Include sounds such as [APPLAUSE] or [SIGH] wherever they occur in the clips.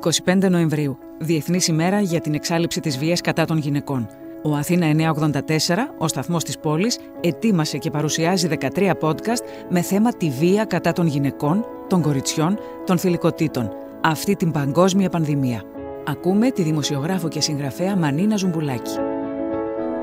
25 Νοεμβρίου, Διεθνής ημέρα για την εξάλειψη της βίας κατά των γυναικών. Ο Αθήνα 984, ο σταθμός της πόλης, ετοίμασε και παρουσιάζει 13 podcast με θέμα τη βία κατά των γυναικών, των κοριτσιών, των θηλυκοτήτων. Αυτή την παγκόσμια πανδημία. Ακούμε τη δημοσιογράφο και συγγραφέα Μανίνα Ζουμπουλάκη.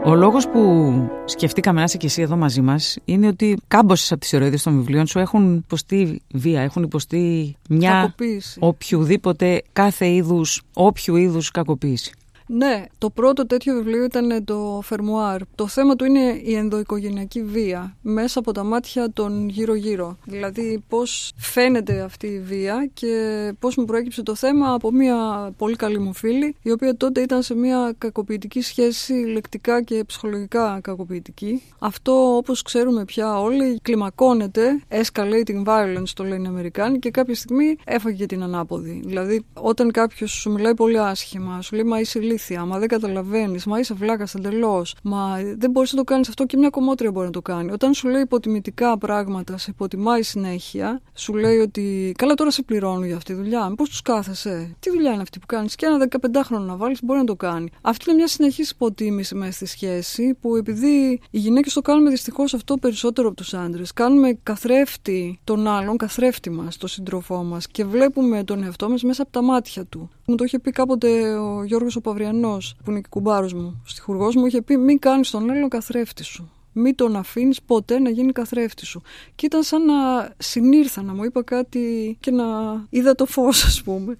Ο λόγος που σκεφτήκαμε να είσαι και εσύ εδώ μαζί μας είναι ότι κάμποσες από τις ηρωίδες των βιβλίων σου έχουν υποστεί βία, έχουν υποστεί μια Κακοποίηση. οποιοδήποτε κάθε είδους, όποιου είδους κακοποίηση. Ναι, το πρώτο τέτοιο βιβλίο ήταν το Φερμουάρ. Το θέμα του είναι η ενδοοικογενειακή βία μέσα από τα μάτια των γύρω-γύρω. Δηλαδή πώς φαίνεται αυτή η βία και πώς μου προέκυψε το θέμα από μια πολύ καλή μου φίλη η οποία τότε ήταν σε μια κακοποιητική σχέση λεκτικά και ψυχολογικά κακοποιητική. Αυτό όπως ξέρουμε πια όλοι κλιμακώνεται, escalating violence το λένε οι Αμερικάνοι και κάποια στιγμή έφαγε και την ανάποδη. Δηλαδή όταν κάποιος σου μιλάει πολύ άσχημα, σου λέει μα είσαι ηλίθια, μα δεν καταλαβαίνεις, μα είσαι βλάκας εντελώς, μα δεν μπορείς να το κάνεις αυτό και μια κομμότρια μπορεί να το κάνει. Όταν σου λέει υποτιμητικά πράγματα, σε υποτιμάει συνέχεια, σου λέει ότι καλά τώρα σε πληρώνω για αυτή τη δουλειά, πώ τους κάθεσαι, τι δουλειά είναι αυτή που κάνεις, και ένα 15χρονο να βάλεις μπορεί να το κάνει. Αυτή είναι μια συνεχής υποτίμηση μέσα στη σχέση που επειδή οι γυναίκες το κάνουμε δυστυχώς αυτό περισσότερο από τους άντρες. Κάνουμε καθρέφτη των άλλων, καθρέφτη μας, τον σύντροφό μας και βλέπουμε τον εαυτό μας μέσα από τα μάτια του. Μου το είχε πει κάποτε ο Γιώργος ο Παυριανός, που είναι και κουμπάρος μου, στιχουργός μου, είχε πει μην κάνεις τον άλλον καθρέφτη σου. Μην τον αφήνεις ποτέ να γίνει καθρέφτη σου. Και ήταν σαν να συνήρθα να μου είπα κάτι και να είδα το φως ας πούμε.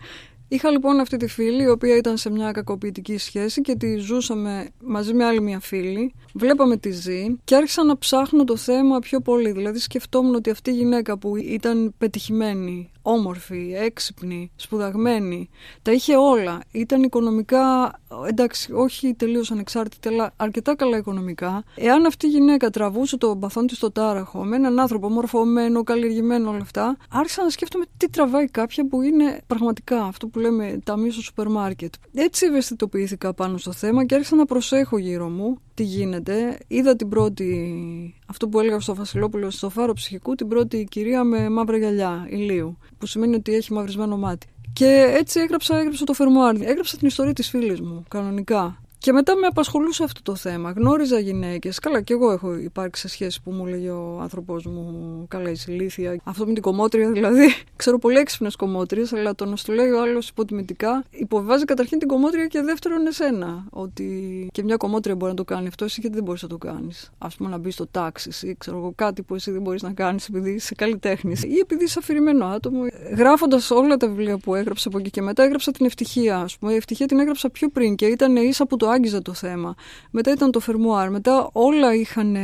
Είχα λοιπόν αυτή τη φίλη, η οποία ήταν σε μια κακοποιητική σχέση και τη ζούσαμε μαζί με άλλη μια φίλη. Βλέπαμε τη ζει και άρχισα να ψάχνω το θέμα πιο πολύ. Δηλαδή σκεφτόμουν ότι αυτή η γυναίκα που ήταν πετυχημένη, όμορφη, έξυπνη, σπουδαγμένη, τα είχε όλα. Ήταν οικονομικά, εντάξει, όχι τελείως ανεξάρτητη, αλλά αρκετά καλά οικονομικά. Εάν αυτή η γυναίκα τραβούσε το μπαθόν της στο τάραχο με έναν άνθρωπο μορφωμένο, καλλιεργημένο όλα αυτά, άρχισα να σκέφτομαι τι τραβάει κάποια που είναι πραγματικά αυτό που λέμε ταμείο στο σούπερ μάρκετ. Έτσι ευαισθητοποιήθηκα πάνω στο θέμα και άρχισα να προσέχω γύρω μου τι γίνεται. Είδα την πρώτη, αυτό που έλεγα στο Βασιλόπουλο στο φάρο ψυχικού, την πρώτη κυρία με μαύρα γυαλιά, ηλίου, που σημαίνει ότι έχει μαυρισμένο μάτι. Και έτσι έγραψα, έγραψα το φερμουάρ. Έγραψα την ιστορία της φίλης μου, κανονικά. Και μετά με απασχολούσε αυτό το θέμα. Γνώριζα γυναίκες. Καλά, και εγώ έχω υπάρξει σε σχέση που μου λέγει ο άνθρωπό μου, καλά, είσαι ηλίθεια. Αυτό με την κομμότρια δηλαδή. [LAUGHS] Ξέρω πολύ έξυπνες κομμότριες, αλλά το να σου λέει ο άλλος υποτιμητικά υποβάζει καταρχήν την κομμότρια και δεύτερον εσένα. Ότι και μια κομμότρια μπορεί να το κάνει αυτό, εσύ γιατί δεν μπορείς να το κάνεις. Α πούμε να μπεις στο τάξη ή ξέρω εγώ κάτι που εσύ δεν μπορείς να κάνεις επειδή είσαι καλλιτέχνης ή επειδή είσαι αφηρημένο άτομο. Γράφοντας όλα τα βιβλία που έγραψα από εκεί και μετά, έγραψα την ευτυχία. Α πούμε, η ευτυχία την έγραψα πιο πριν και ήταν ίσα που το άγγιζε το θέμα. Μετά ήταν το φερμουάρ. Μετά όλα είχαν.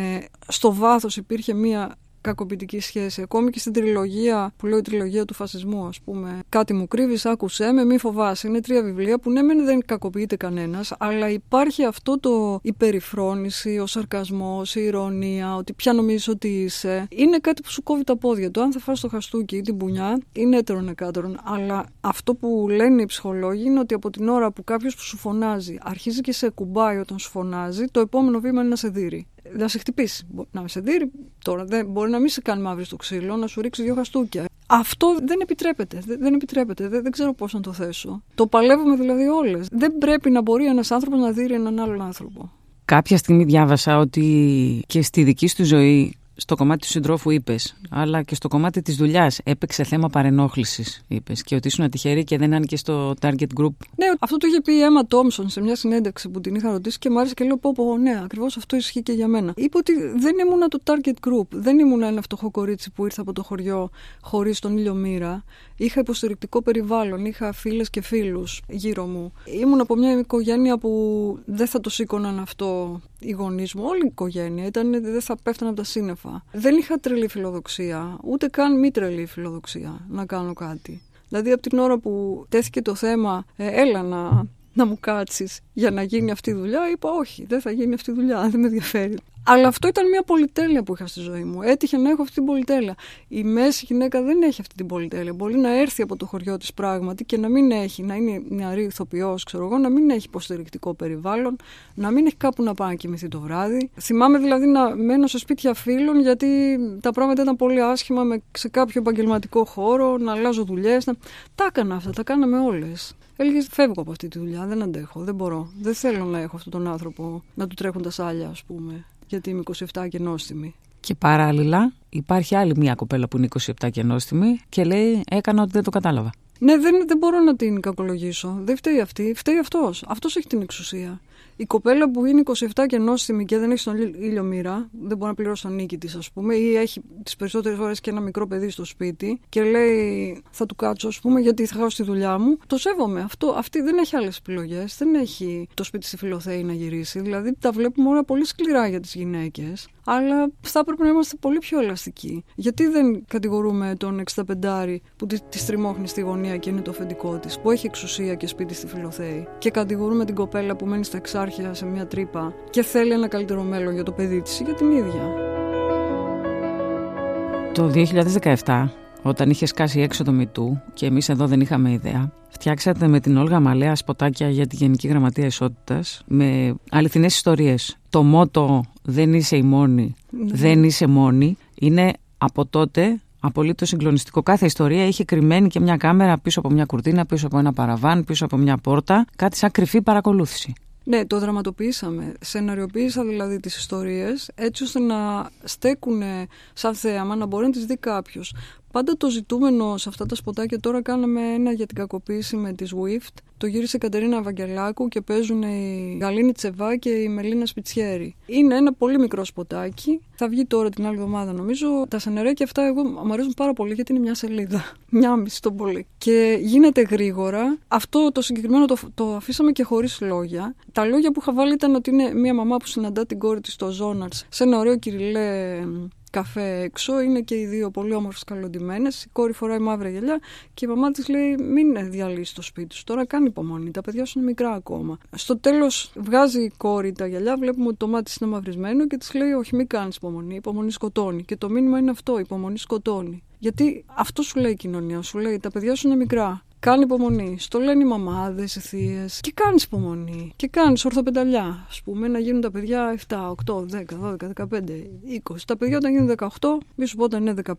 Στο βάθος υπήρχε μία κακοποιητική σχέση. Ακόμη και στην τριλογία, που λέω η τριλογία του φασισμού, ας πούμε. Κάτι μου κρύβεις, άκουσέ με, μη φοβάσαι. Είναι τρία βιβλία που ναι, μεν δεν κακοποιείται κανένας, αλλά υπάρχει αυτό το υπερηφρόνηση, ο σαρκασμός, η ηρωνία, ότι πια νομίζεις ότι είσαι. Είναι κάτι που σου κόβει τα πόδια. Το αν θα φας το χαστούκι ή την πουνιά είναι έτερον εκάτερον. Αλλά αυτό που λένε οι ψυχολόγοι είναι ότι από την ώρα που κάποιος που σου φωνάζει αρχίζει και σε κουμπάει όταν σου φωνάζει, το επόμενο βήμα είναι να σε δει να σε χτυπήσει. Να σε δει τώρα. Δεν, μπορεί να μην σε κάνει μαύρη στο ξύλο, να σου ρίξει δύο χαστούκια. Αυτό δεν επιτρέπεται. Δεν, δεν επιτρέπεται. Δεν, δεν ξέρω πώς να το θέσω. Το παλεύουμε δηλαδή όλες. Δεν πρέπει να μπορεί ένας άνθρωπος να δει έναν άλλον άνθρωπο. Κάποια στιγμή διάβασα ότι και στη δική σου ζωή στο κομμάτι του συντρόφου είπες, αλλά και στο κομμάτι της δουλειάς έπαιξε θέμα παρενόχλησης, είπες. Και ότι ήσουν τυχερή και δεν και στο target group. Ναι, αυτό το είχε πει η Έμα Τόμσον σε μια συνέντευξη που την είχα ρωτήσει και μου άρεσε και λέω: Πω, πω, ναι, ακριβώς αυτό ισχύει και για μένα. Είπε ότι δεν ήμουν το target group. Δεν ήμουν ένα φτωχό κορίτσι που ήρθε από το χωριό χωρίς τον ήλιο μοίρα. Είχα υποστηρικτικό περιβάλλον, είχα φίλες και φίλους γύρω μου. Ήμουν από μια οικογένεια που δεν θα το σήκωναν αυτό οι γονείς μου. Όλη η οικογένεια ήταν, δεν θα πέφτανε από τα σύννεφα. Δεν είχα τρελή φιλοδοξία, ούτε καν μη τρελή φιλοδοξία να κάνω κάτι. Δηλαδή από την ώρα που τέθηκε το θέμα, ε, έλα να, να μου κάτσεις για να γίνει αυτή η δουλειά, είπα όχι, δεν θα γίνει αυτή η δουλειά, δεν με ενδιαφέρει. Αλλά αυτό ήταν μια πολυτέλεια που είχα στη ζωή μου. Έτυχε να έχω αυτή την πολυτέλεια. Η μέση γυναίκα δεν έχει αυτή την πολυτέλεια. Μπορεί να έρθει από το χωριό της πράγματι και να μην έχει, να είναι νεαρή ηθοποιός, ξέρω εγώ, να μην έχει υποστηρικτικό περιβάλλον, να μην έχει κάπου να πάει να κοιμηθεί το βράδυ. Θυμάμαι δηλαδή να μένω σε σπίτια φίλων γιατί τα πράγματα ήταν πολύ άσχημα με, σε κάποιο επαγγελματικό χώρο, να αλλάζω δουλειές. Να... Τα έκανα αυτά, τα κάναμε όλες. Έλεγε φεύγω από αυτή τη δουλειά, δεν αντέχω, δεν μπορώ. Δεν θέλω να έχω αυτόν τον άνθρωπο να του τρέχουν τα σάλια, ας πούμε, γιατί είμαι 27 και νόστιμη. Και παράλληλα υπάρχει άλλη μια κοπέλα που είναι 27 και νόστιμη και λέει έκανα ότι δεν το κατάλαβα. Ναι, δεν, δεν μπορώ να την κακολογήσω. Δεν φταίει αυτή, φταίει αυτός. Αυτός έχει την εξουσία. Η κοπέλα που είναι 27 και νόστιμη και δεν έχει τον ήλιο μοίρα, δεν μπορεί να πληρώσει τον νίκη της, ας πούμε, ή έχει τις περισσότερες ώρε και ένα μικρό παιδί στο σπίτι και λέει θα του κάτσω, ας πούμε, γιατί θα χάσω τη δουλειά μου. Το σέβομαι. Αυτό, αυτή δεν έχει άλλες επιλογές. Δεν έχει το σπίτι στη Φιλοθέη να γυρίσει. Δηλαδή τα βλέπουμε όλα πολύ σκληρά για τις γυναίκες αλλά θα έπρεπε να είμαστε πολύ πιο ελαστικοί. Γιατί δεν κατηγορούμε τον 65 που τη, τη στριμώχνει στη γωνία και είναι το αφεντικό της, που έχει εξουσία και σπίτι στη Φιλοθέη, και κατηγορούμε την κοπέλα που μένει στα εξάρχεια σε μια τρύπα και θέλει ένα καλύτερο μέλλον για το παιδί της ή για την ίδια. Το 2017 όταν είχε σκάσει έξω το Μητού και εμείς εδώ δεν είχαμε ιδέα, φτιάξατε με την Όλγα Μαλέα σποτάκια για τη Γενική Γραμματεία Ισότητας με αληθινές ιστορίες. Το μότο Δεν είσαι η μόνη, ναι. δεν είσαι μόνη είναι από τότε απολύτως συγκλονιστικό. Κάθε ιστορία είχε κρυμμένη και μια κάμερα πίσω από μια κουρτίνα, πίσω από ένα παραβάν, πίσω από μια πόρτα. Κάτι σαν κρυφή παρακολούθηση. Ναι, το δραματοποιήσαμε. Σεναριοποίησα δηλαδή τις ιστορίες έτσι ώστε να στέκουν σαν θέαμα, να μπορεί να τις δει κάποιος. Πάντα το ζητούμενο σε αυτά τα σποτάκια τώρα κάναμε ένα για την κακοποίηση με τη SWIFT. Το γύρισε η Κατερίνα Βαγγελάκου και παίζουν η Γαλήνη Τσεβά και η Μελίνα Σπιτσιέρη. Είναι ένα πολύ μικρό σποτάκι. Θα βγει τώρα την άλλη εβδομάδα νομίζω. Τα σενερέκια αυτά εγώ μου αρέσουν πάρα πολύ γιατί είναι μια σελίδα. [LAUGHS] Μια μισή το πολύ. Και γίνεται γρήγορα. Αυτό το συγκεκριμένο το, το αφήσαμε και χωρίς λόγια. Τα λόγια που είχα βάλει ήταν ότι είναι μια μαμά που συναντά την κόρη της στο Ζόναρτ σε ένα ωραίο κυριλέ καφέ έξω. Είναι και οι δύο πολύ όμορφες καλοντημένε. Η κόρη φοράει μαύρα γυαλιά και η μαμά της λέει: Μην διαλύσει το σπίτι σου. Τώρα κάνει υπομονή. Τα παιδιά σου είναι μικρά ακόμα. Στο τέλος βγάζει η κόρη τα γυαλιά, βλέπουμε ότι το μάτι είναι μαυρισμένο και της λέει: Όχι, μην κάνεις υπομονή. Η υπομονή σκοτώνει. Και το μήνυμα είναι αυτό: η υπομονή σκοτώνει. Γιατί αυτό σου λέει η κοινωνία. Σου λέει: Τα παιδιά σου είναι μικρά. Κάνει υπομονή. Στο λένε οι μαμάδες, οι θείες. Και κάνεις υπομονή. Και κάνεις ορθοπενταλιά. Α πούμε, να γίνουν τα παιδιά 7, 8, 10, 12, 15, 20. Τα παιδιά όταν γίνουν 18, μη σου πω όταν είναι 15,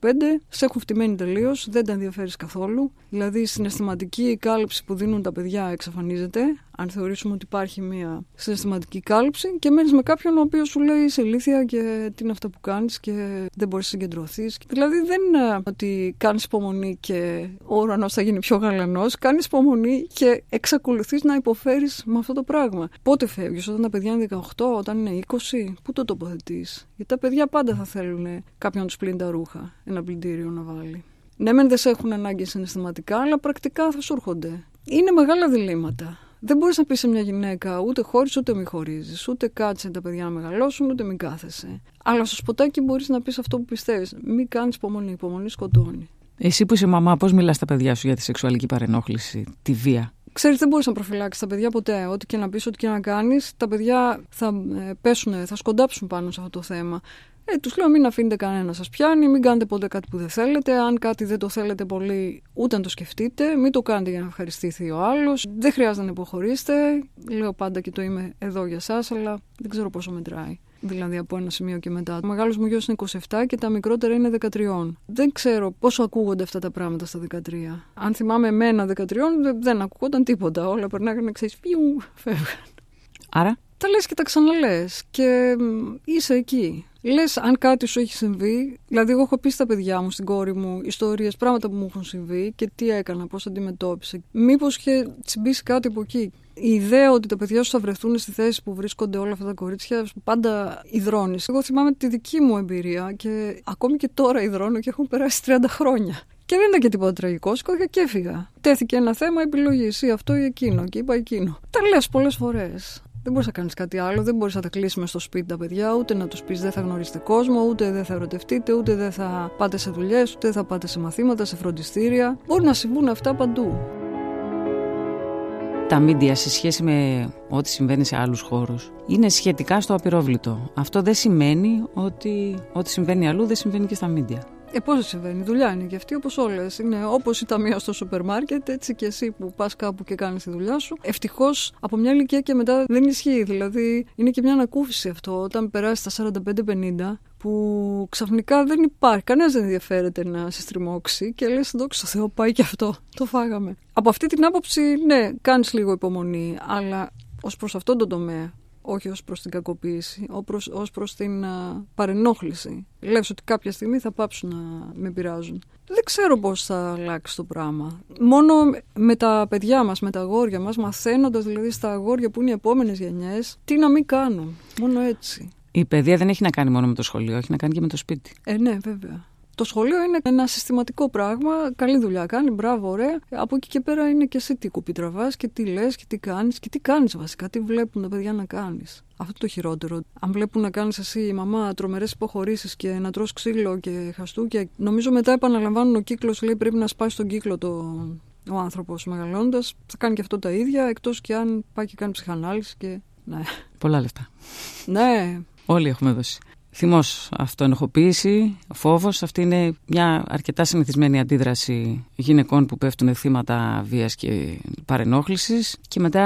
σε έχουν φτυμένει τελείως, δεν τα ενδιαφέρεις καθόλου. Δηλαδή η συναισθηματική κάλυψη που δίνουν τα παιδιά εξαφανίζεται αν θεωρήσουμε ότι υπάρχει μια συναισθηματική κάλυψη και μένεις με κάποιον ο οποίος σου λέει είσαι ηλίθια και τι είναι αυτά που κάνεις και δεν μπορείς να συγκεντρωθείς. Δηλαδή δεν είναι ότι κάνεις υπομονή και ο ουρανός θα γίνει πιο γαλανός. Κάνεις υπομονή και εξακολουθείς να υποφέρεις με αυτό το πράγμα. Πότε φεύγεις, όταν τα παιδιά είναι 18, όταν είναι 20, πού το τοποθετείς; Γιατί τα παιδιά πάντα θα θέλουν κάποιον να τους πλύνει τα ρούχα, ένα πλυντήριο να βάλει. Ναι, μεν δεν σε έχουν ανάγκη συναισθηματικά, αλλά πρακτικά θα σου έρχονται. Είναι μεγάλα διλήμματα. Δεν μπορείς να πεις σε μια γυναίκα ούτε χωρίς ούτε μη χωρίζεις. Ούτε κάτσε τα παιδιά να μεγαλώσουν, ούτε μην κάθεσαι. Αλλά στο σποτάκι μπορείς να πεις αυτό που πιστεύεις. Μην κάνεις υπομονή. Υπομονή σκοτώνει. Εσύ που είσαι μαμά, πώς μιλάς στα παιδιά σου για τη σεξουαλική παρενόχληση, τη βία; Ξέρεις, δεν μπορείς να προφυλάξεις τα παιδιά ποτέ. Ό,τι και να πεις, ό,τι και να κάνεις, τα παιδιά θα ε, πέσουν, θα σκοντάψουν πάνω σε αυτό το θέμα. Ε, τους λέω μην αφήνετε κανένα σας πιάνει, μην κάνετε ποτέ κάτι που δεν θέλετε. Αν κάτι δεν το θέλετε πολύ, ούτε να το σκεφτείτε. Μην το κάνετε για να ευχαριστήθει ο άλλος. Δεν χρειάζεται να υποχωρήσετε. Λέω πάντα και το είμαι εδώ για εσά, αλλά δεν ξέρω πόσο μετράει. Δηλαδή από ένα σημείο και μετά. Ο μεγάλος μου γιος είναι 27 και τα μικρότερα είναι 13. Δεν ξέρω πόσο ακούγονται αυτά τα πράγματα στα 13. Αν θυμάμαι εμένα 13, δεν ακούγονταν τίποτα. Όλα περνάγανε, ξέρεις, φιου, φεύγαν. Άρα; Τα λες και τα ξαναλές και είσαι εκεί. Λες, αν κάτι σου έχει συμβεί, δηλαδή, εγώ έχω πει στα παιδιά μου, στην κόρη μου, ιστορίες, πράγματα που μου έχουν συμβεί και τι έκανα, πώς αντιμετώπισα. Μήπως είχε τσιμπήσει κάτι από εκεί. Η ιδέα ότι τα παιδιά σου θα βρεθούν στη θέση που βρίσκονται όλα αυτά τα κορίτσια πάντα υδρώνεις. Εγώ θυμάμαι τη δική μου εμπειρία και ακόμη και τώρα υδρώνω και έχουν περάσει 30 χρόνια. Και δεν ήταν και τίποτα τραγικό, σηκώθηκα και έφυγα. Τέθηκε ένα θέμα επιλογής, ή αυτό ή εκείνο, και είπα εκείνο. Τα λες πολλές φορές. Δεν μπορείς να κάνεις κάτι άλλο, δεν μπορείς να τα κλείσει στο σπίτι τα παιδιά, ούτε να τους πεις δεν θα γνωρίσετε κόσμο, ούτε δεν θα ερωτευτείτε, ούτε δεν θα πάτε σε δουλειές, ούτε θα πάτε σε μαθήματα, σε φροντιστήρια. Μπορεί να συμβούν αυτά παντού. τα μίντια σε σχέση με ό,τι συμβαίνει σε άλλους χώρους είναι σχετικά στο απειρόβλητο. Αυτό δεν σημαίνει ότι ό,τι συμβαίνει αλλού δεν συμβαίνει και στα μίντια. Ε, πώς συμβαίνει, δουλειά είναι και αυτή όπως όλες. Είναι όπως η ταμεία στο σούπερ μάρκετ, έτσι και εσύ που πας κάπου και κάνεις τη δουλειά σου. Ευτυχώς από μια ηλικία και μετά δεν ισχύει. Δηλαδή είναι και μια ανακούφιση αυτό. Όταν περάσει τα 45-50, που ξαφνικά δεν υπάρχει, κανένας δεν ενδιαφέρεται να σε στριμώξει και λες δόξα στο Θεώ πάει και αυτό, το φάγαμε. Από αυτή την άποψη ναι, κάνεις λίγο υπομονή, αλλά ως προς αυτόν τον τομέα όχι ως προς την κακοποίηση, ως προς την παρενόχληση. Λες ότι κάποια στιγμή θα πάψουν να με πειράζουν. Δεν ξέρω πώς θα αλλάξει το πράγμα. Μόνο με τα παιδιά μας, με τα αγόρια μας, μαθαίνοντας δηλαδή στα αγόρια που είναι οι επόμενες γενιές, τι να μην κάνουν. Μόνο έτσι. Η παιδεία δεν έχει να κάνει μόνο με το σχολείο, έχει να κάνει και με το σπίτι. Ε, ναι, βέβαια. Το σχολείο είναι ένα συστηματικό πράγμα. Καλή δουλειά κάνει, μπράβο, ωραία. Από εκεί και πέρα είναι και εσύ τι κουπί τραβά και τι λες και τι κάνεις και τι κάνεις βασικά. Τι βλέπουν τα παιδιά να κάνεις. Αυτό το χειρότερο. Αν βλέπουν να κάνεις εσύ η μαμά τρομερές υποχωρήσεις και να τρως ξύλο και χαστούκια, νομίζω μετά επαναλαμβάνουν ο κύκλος, λέει πρέπει να σπάσει τον κύκλο το, ο άνθρωπος μεγαλώντας. Θα κάνει και αυτό τα ίδια, εκτός και αν πάει και κάνει ψυχανάλυση και. Ναι. Πολλά λεφτά. Ναι. Όλοι έχουμε δώσει. Θυμός, αυτοενοχοποίηση, φόβος. Αυτή είναι μια αρκετά συνηθισμένη αντίδραση γυναικών που πέφτουν θύματα βίας και παρενόχλησης. Και μετά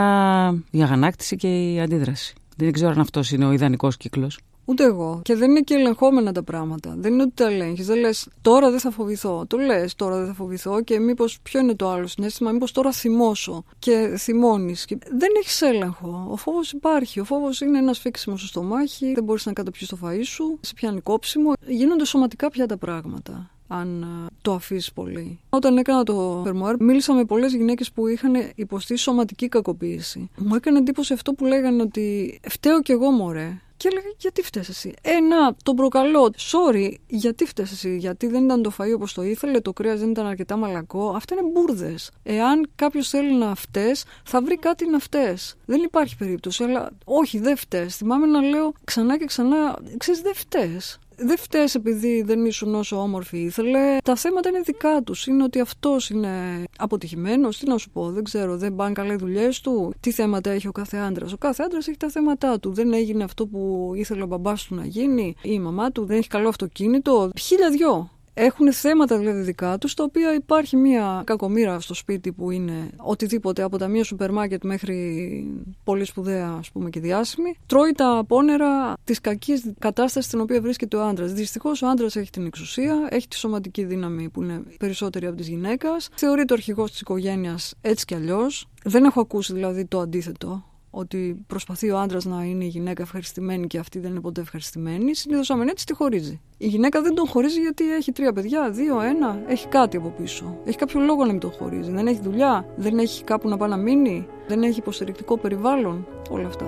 η αγανάκτηση και η αντίδραση. Δεν ξέρω αν αυτός είναι ο ιδανικός κύκλος. Ούτε εγώ. Και δεν είναι και ελεγχόμενα τα πράγματα. Δεν είναι ότι τα ελέγχεις. Δεν λες τώρα δεν θα φοβηθώ. Το λες τώρα δεν θα φοβηθώ και μήπως ποιο είναι το άλλο συνέστημα, μήπως τώρα θυμώσω και θυμώνεις. Και... Δεν έχεις έλεγχο. Ο φόβος υπάρχει. Ο φόβος είναι ένας φίξιμος στο στομάχι, δεν μπορείς να καταπιείς το φαΐ σου, σε πιάνει κόψιμο. Γίνονται σωματικά πια τα πράγματα αν το αφήσεις πολύ. Όταν έκανα το φερμοάρ, μίλησα με πολλές γυναίκες που είχαν υποστεί σωματική κακοποίηση. Μου έκανε εντύπωση αυτό που λέγανε ότι φταίω κι εγώ μωρέ. Και έλεγα, γιατί φταίει εσύ; Ε, να, τον προκαλώ. Sorry, γιατί φταίει εσύ; Γιατί δεν ήταν το φαΐ όπως το ήθελε, το κρέας δεν ήταν αρκετά μαλακό. Αυτά είναι μπουρδες. Εάν κάποιος θέλει να φταίει, θα βρει κάτι να φταίει. Δεν υπάρχει περίπτωση. Αλλά όχι, δεν φταίει. Θυμάμαι να λέω ξανά και ξανά, ξέρεις, δεν φταίει δεν φταίει επειδή δεν ήσουν όσο όμορφη ήθελε. Τα θέματα είναι δικά τους. Είναι ότι αυτός είναι αποτυχημένος. Τι να σου πω, δεν ξέρω, δεν πάνε καλά οι δουλειές του. Τι θέματα έχει ο κάθε άντρας. Ο κάθε άντρας έχει τα θέματα του. Δεν έγινε αυτό που ήθελε ο μπαμπάς του να γίνει ή η μαμά του. Δεν έχει καλό αυτοκίνητο. Χίλια δυο έχουν θέματα δηλαδή δικά τους, τα οποία υπάρχει μια κακομήρα στο σπίτι που είναι οτιδήποτε από τα μία σούπερ μάρκετ μέχρι πολύ σπουδαία ας πούμε και διάσημη. Τρώει τα απόνερα της κακής κατάστασης στην οποία βρίσκεται ο άντρας. Δυστυχώς ο άντρας έχει την εξουσία, έχει τη σωματική δύναμη που είναι περισσότερη από τη γυναίκα. Θεωρείται ο αρχηγός της οικογένειας έτσι κι αλλιώς. Δεν έχω ακούσει δηλαδή το αντίθετο ότι προσπαθεί ο άντρας να είναι η γυναίκα ευχαριστημένη και αυτή δεν είναι ποτέ ευχαριστημένη, συνήθως άμα έτσι τη χωρίζει. Η γυναίκα δεν τον χωρίζει γιατί έχει τρία παιδιά, δύο, ένα, έχει κάτι από πίσω. Έχει κάποιο λόγο να μην τον χωρίζει. Δεν έχει δουλειά, δεν έχει κάπου να πάει να μείνει, δεν έχει υποστηρικτικό περιβάλλον. Όλα αυτά.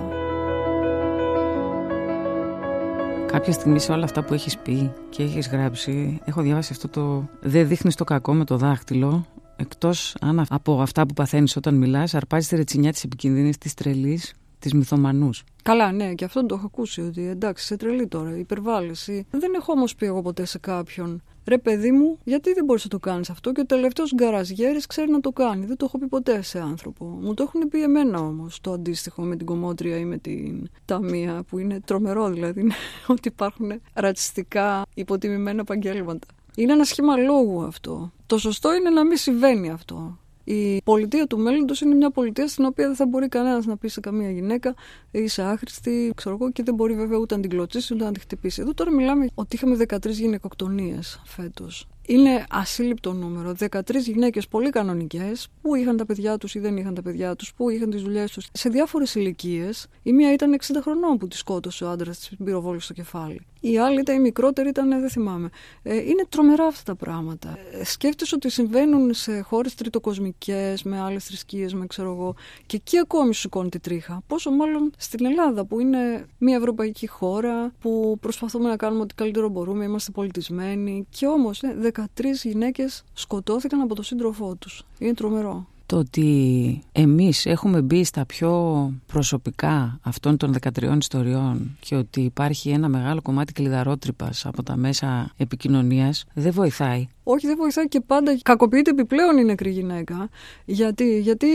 Κάποια στιγμή σε όλα αυτά που έχεις πει και έχεις γράψει, έχω διάβασει αυτό το «Δεν δείχνεις το κακό με το δάχτυλο», Εκτός αν από αυτά που παθαίνεις όταν μιλάς, αρπάζεις τη ρετσινιά της επικίνδυνης, της τρελής, της μυθομανούς. Καλά, ναι, και αυτό το έχω ακούσει. Ότι εντάξει, σε τρελή τώρα, υπερβάλληση. Δεν έχω όμως πει εγώ ποτέ σε κάποιον. Ρε παιδί μου, γιατί δεν μπορείς να το κάνεις αυτό και ο τελευταίος γκαραζιέρης ξέρει να το κάνει. Δεν το έχω πει ποτέ σε άνθρωπο. Μου το έχουν πει εμένα όμως το αντίστοιχο με την κομμότρια ή με την ταμεία, που είναι τρομερό δηλαδή [LAUGHS] ότι υπάρχουν ρατσιστικά υποτιμημένα επαγγέλματα. Είναι ένα σχήμα λόγου αυτό. Το σωστό είναι να μην συμβαίνει αυτό. Η πολιτεία του μέλλοντος είναι μια πολιτεία στην οποία δεν θα μπορεί κανένας να πει σε καμία γυναίκα είσαι άχρηστη, ξέρω εγώ, και δεν μπορεί βέβαια ούτε να την κλωτσίσει ούτε να την χτυπήσει. Εδώ τώρα μιλάμε ότι είχαμε 13 γυναικοκτονίες φέτος. Είναι ασύλληπτο νούμερο. 13 γυναίκες πολύ κανονικές που είχαν τα παιδιά τους ή δεν είχαν τα παιδιά τους, που είχαν τις δουλειές τους σε διάφορες ηλικίες. Η μία ήταν 60 χρονών που τη σκότωσε ο άντρας της πυροβόλη στο κεφάλι. Η άλλη ήταν η μικρότερη, ήταν, δεν θυμάμαι. Ε, είναι τρομερά αυτά τα πράγματα. Ε, σκέφτεσαι ότι συμβαίνουν σε χώρες τριτοκοσμικές, με άλλες θρησκείες, με ξέρω εγώ, και εκεί ακόμη σου σηκώνει τη τρίχα. Πόσο μάλλον στην Ελλάδα, που είναι μια ευρωπαϊκή χώρα, που προσπαθούμε να κάνουμε ό,τι καλύτερο μπορούμε, είμαστε πολιτισμένοι. Και όμως, 13 γυναίκες σκοτώθηκαν από τον σύντροφό τους. Είναι τρομερό. Το ότι εμείς έχουμε μπει στα πιο προσωπικά αυτών των 13 ιστοριών και ότι υπάρχει ένα μεγάλο κομμάτι κλειδαρότρυπας από τα μέσα επικοινωνίας δεν βοηθάει. Όχι, δεν βοηθάει και πάντα κακοποιείται επιπλέον η νεκρή γυναίκα. Γιατί, γιατί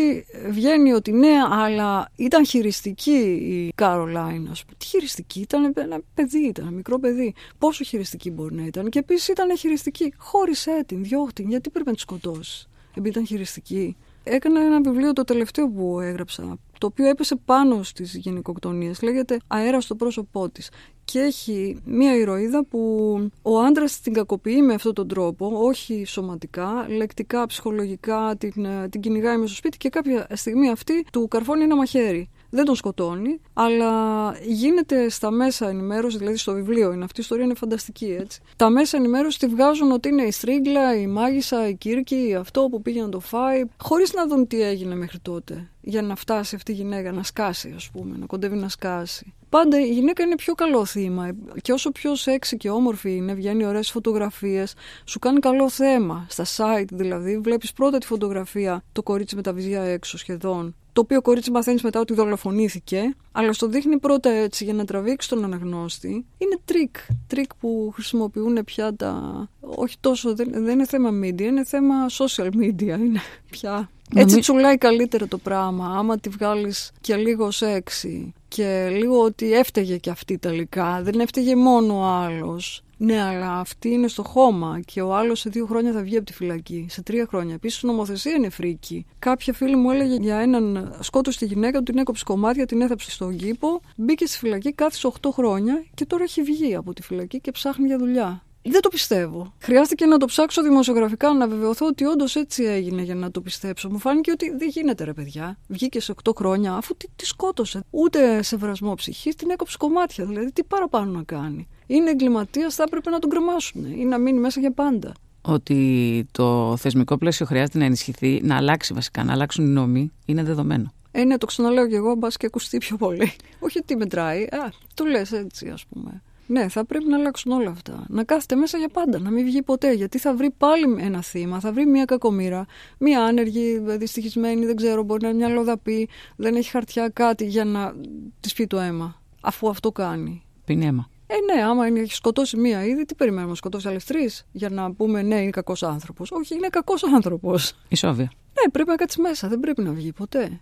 βγαίνει ότι ναι, αλλά ήταν χειριστική η Κάρολάιν. Τι χειριστική, ήταν ένα παιδί, ήταν ένα μικρό παιδί. Πόσο χειριστική μπορεί να ήταν; Και επίσης ήταν χειριστική. Χώρισε την, διώχτη. Γιατί πρέπει να τη σκοτώσεις, επειδή ήταν χειριστική έκανα ένα βιβλίο το τελευταίο που έγραψα, το οποίο έπεσε πάνω στις γυναικοκτονίες. Λέγεται «Αέρας στο πρόσωπό της». Και έχει μία ηρωίδα που ο άντρας την κακοποιεί με αυτόν τον τρόπο, όχι σωματικά, λεκτικά, ψυχολογικά, την, την κυνηγάει μέσα στο σπίτι και κάποια στιγμή αυτή του καρφώνει ένα μαχαίρι δεν τον σκοτώνει, αλλά γίνεται στα μέσα ενημέρωση, δηλαδή στο βιβλίο είναι αυτή η ιστορία, είναι φανταστική έτσι. Τα μέσα ενημέρωση τη βγάζουν ότι είναι η Στρίγκλα, η Μάγισσα, η Κύρκη, αυτό που πήγε να το φάει, χωρίς να δουν τι έγινε μέχρι τότε. Για να φτάσει αυτή η γυναίκα να σκάσει, ας πούμε, να κοντεύει να σκάσει. Πάντα η γυναίκα είναι πιο καλό θύμα. Και όσο πιο σεξι και όμορφη είναι, βγαίνει ωραίες φωτογραφίες, σου κάνει καλό θέμα. Στα site δηλαδή, βλέπεις πρώτα τη φωτογραφία, το κορίτσι με τα βυζιά έξω σχεδόν το οποίο κορίτσι μαθαίνεις μετά ότι δολοφονήθηκε, αλλά στο δείχνει πρώτα έτσι για να τραβήξει τον αναγνώστη. Είναι τρικ. Τρικ που χρησιμοποιούν πια τα. Όχι τόσο. Δεν, δεν είναι θέμα media, είναι θέμα social media. Είναι πια. Έτσι τσουλάει καλύτερα το πράγμα. Άμα τη βγάλεις και λίγο σεξι και λίγο ότι έφταιγε και αυτή τελικά. Δεν έφταιγε μόνο ο άλλος. Ναι, αλλά αυτή είναι στο χώμα και ο άλλος σε δύο χρόνια θα βγει από τη φυλακή. Σε τρία χρόνια. Επίσης, η νομοθεσία είναι φρίκη. Κάποια φίλη μου έλεγε για έναν σκότωσε τη γυναίκα του, την έκοψε κομμάτια, την έθαψε στον κήπο, μπήκε στη φυλακή, κάθισε 8 χρόνια και τώρα έχει βγει από τη φυλακή και ψάχνει για δουλειά. Δεν το πιστεύω. Χρειάστηκε να το ψάξω δημοσιογραφικά να βεβαιωθώ ότι όντως έτσι έγινε για να το πιστέψω. Μου φάνηκε ότι δεν γίνεται ρε παιδιά. Βγήκε σε 8 χρόνια αφού τη, τη σκότωσε. Ούτε σε βρασμό ψυχής, την έκοψε κομμάτια. Δηλαδή, τι παραπάνω να κάνει. Είναι εγκληματίας, θα έπρεπε να τον κρεμάσουν ή να μείνει μέσα για πάντα. Ότι το θεσμικό πλαίσιο χρειάζεται να ενισχυθεί, να αλλάξει βασικά, να αλλάξουν οι νόμοι, είναι δεδομένο. Ε, ναι, το ξαναλέω και εγώ, μπας και ακουστεί πιο πολύ. [LAUGHS] Όχι τι μετράει. Α, το λες έτσι, ας πούμε. Ναι, θα πρέπει να αλλάξουν όλα αυτά. Να κάθεται μέσα για πάντα, να μην βγει ποτέ. Γιατί θα βρει πάλι ένα θύμα, θα βρει μια κακομήρα, μια άνεργη, δυστυχισμένη, δεν ξέρω, μπορεί να είναι μια λοδαπή, δεν έχει χαρτιά, κάτι για να της πει το αίμα. Αφού αυτό κάνει. Πίνει αίμα. Ε, ναι, άμα έχει σκοτώσει μία ήδη, τι περιμένουμε, να σκοτώσει άλλες τρεις για να πούμε ναι, είναι κακός άνθρωπος. Όχι, είναι κακός άνθρωπος. Ισόβια. Ναι, πρέπει να κάτσει μέσα, δεν πρέπει να βγει ποτέ.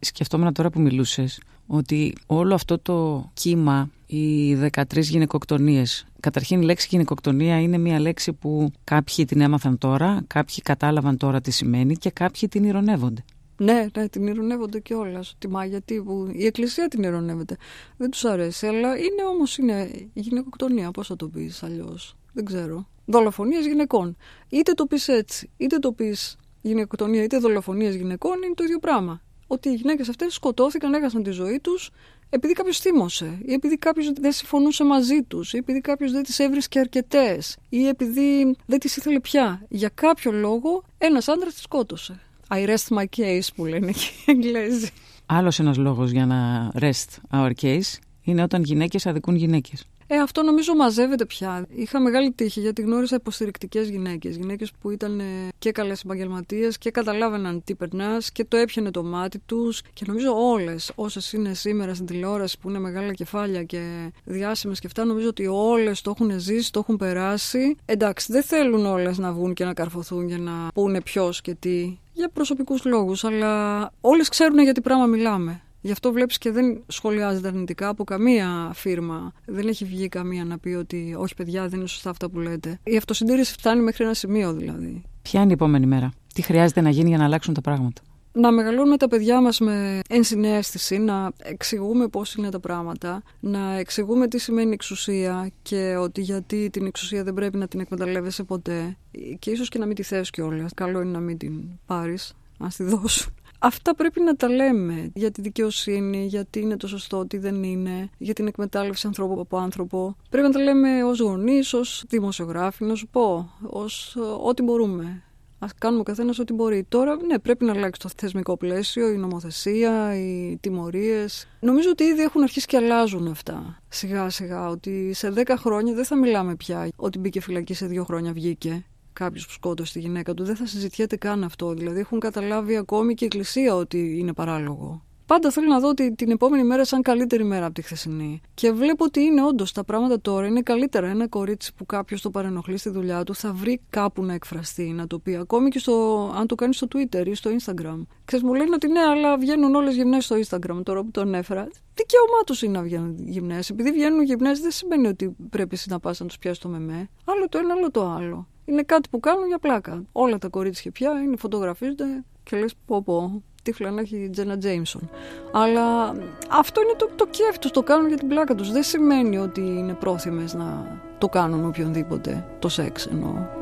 Σκεφτόμουν τώρα που μιλούσες ότι όλο αυτό το κύμα, οι 13 γυναικοκτονίες, καταρχήν η λέξη γυναικοκτονία είναι μια λέξη που κάποιοι την έμαθαν τώρα, κάποιοι κατάλαβαν τώρα τι σημαίνει και κάποιοι την ηρωνεύονται. Ναι, ναι, την ηρωνεύονται κιόλας. Ότι μα γιατί που... η Εκκλησία την ηρωνεύεται. Δεν τους αρέσει, αλλά είναι όμως είναι γυναικοκτονία. Πώς θα το πεις αλλιώς. Δεν ξέρω. Δολοφονίες γυναικών. Είτε το πεις έτσι, είτε το πεις γυναικοκτονία, είτε δολοφονίες γυναικών, είναι το ίδιο πράγμα ότι οι γυναίκες αυτές σκοτώθηκαν, έχασαν τη ζωή τους επειδή κάποιος θύμωσε, ή επειδή κάποιος δεν συμφωνούσε μαζί τους, ή επειδή κάποιος δεν τις έβρισκε αρκετές, ή επειδή δεν τις ήθελε πια. Για κάποιο λόγο ένας άντρας τη σκότωσε. I rest my case που λένε και οι Εγγλέζοι. Άλλος ένας λόγος για να rest our case είναι όταν γυναίκες αδικούν γυναίκες. Ε, αυτό νομίζω μαζεύεται πια. Είχα μεγάλη τύχη γιατί γνώρισα υποστηρικτικές γυναίκες. Γυναίκες που ήταν ε, και καλές επαγγελματίες και καταλάβαιναν τι περνάς και το έπιανε το μάτι τους. Και νομίζω όλες όσες είναι σήμερα στην τηλεόραση που είναι μεγάλα κεφάλια και διάσημες και αυτά, νομίζω ότι όλες το έχουν ζήσει, το έχουν περάσει. Εντάξει, δεν θέλουν όλες να βγουν και να καρφωθούν για να πούνε ποιος και τι. Για προσωπικούς λόγους, αλλά όλες ξέρουν για τι πράγμα μιλάμε. Γι' αυτό βλέπεις και δεν σχολιάζεται αρνητικά από καμία φίρμα. Δεν έχει βγει καμία να πει ότι όχι παιδιά δεν είναι σωστά αυτά που λέτε. Η αυτοσυντήρηση φτάνει μέχρι ένα σημείο δηλαδή. Ποια είναι η επόμενη μέρα; Τι χρειάζεται να γίνει για να αλλάξουν τα πράγματα; Να μεγαλώνουμε τα παιδιά μας με ενσυναίσθηση, να εξηγούμε πώς είναι τα πράγματα, να εξηγούμε τι σημαίνει εξουσία και ότι γιατί την εξουσία δεν πρέπει να την εκμεταλλεύεσαι ποτέ και ίσως και να μην τη θες κιόλας. Καλό είναι να μην την πάρεις, να τη δώσουν. Αυτά πρέπει να τα λέμε για τη δικαιοσύνη, γιατί είναι το σωστό, τι δεν είναι, για την εκμετάλλευση ανθρώπου από άνθρωπο. Πρέπει να τα λέμε ως γονείς, ως δημοσιογράφοι, να σου πω, ως ό,τι μπορούμε. Α κάνουμε ο καθένας ό,τι μπορεί. Τώρα, ναι, πρέπει να αλλάξει το θεσμικό πλαίσιο, η νομοθεσία, οι τιμωρίες. Νομίζω ότι ήδη έχουν αρχίσει και αλλάζουν αυτά. Σιγά σιγά, ότι σε 10 χρόνια δεν θα μιλάμε πια ότι μπήκε φυλακή σε 2 χρόνια βγήκε. Κάποιος που σκότωσε τη γυναίκα του. Δεν θα συζητιέται καν αυτό. Δηλαδή έχουν καταλάβει ακόμη και η Εκκλησία ότι είναι παράλογο. Πάντα θέλω να δω ότι την επόμενη μέρα σαν καλύτερη μέρα από τη χθεσινή. Και βλέπω ότι είναι όντως τα πράγματα τώρα είναι καλύτερα. Ένα κορίτσι που κάποιος το παρενοχλεί στη δουλειά του θα βρει κάπου να εκφραστεί, να το πει. Ακόμη και στο, αν το κάνει στο Twitter ή στο Instagram. Ξέρεις, μου λένε ότι ναι, αλλά βγαίνουν όλες γυμνές στο Instagram τώρα που τον έφερα. Δικαίωμά τους είναι να βγαίνουν γυμνές. Επειδή βγαίνουν γυμνές, δεν σημαίνει ότι πρέπει εσύ να πας να τους πιάσεις το μεμέ. Άλλο το ένα, άλλο το άλλο. Είναι κάτι που κάνουν για πλάκα. Όλα τα κορίτσια πια είναι, φωτογραφίζονται και λες πω πω τύφλα να έχει η Τζένα Τζέιμσον. Αλλά αυτό είναι το, το κέφι τους, το κάνουν για την πλάκα τους. Δεν σημαίνει ότι είναι πρόθυμες να το κάνουν οποιονδήποτε, το σεξ εννοώ.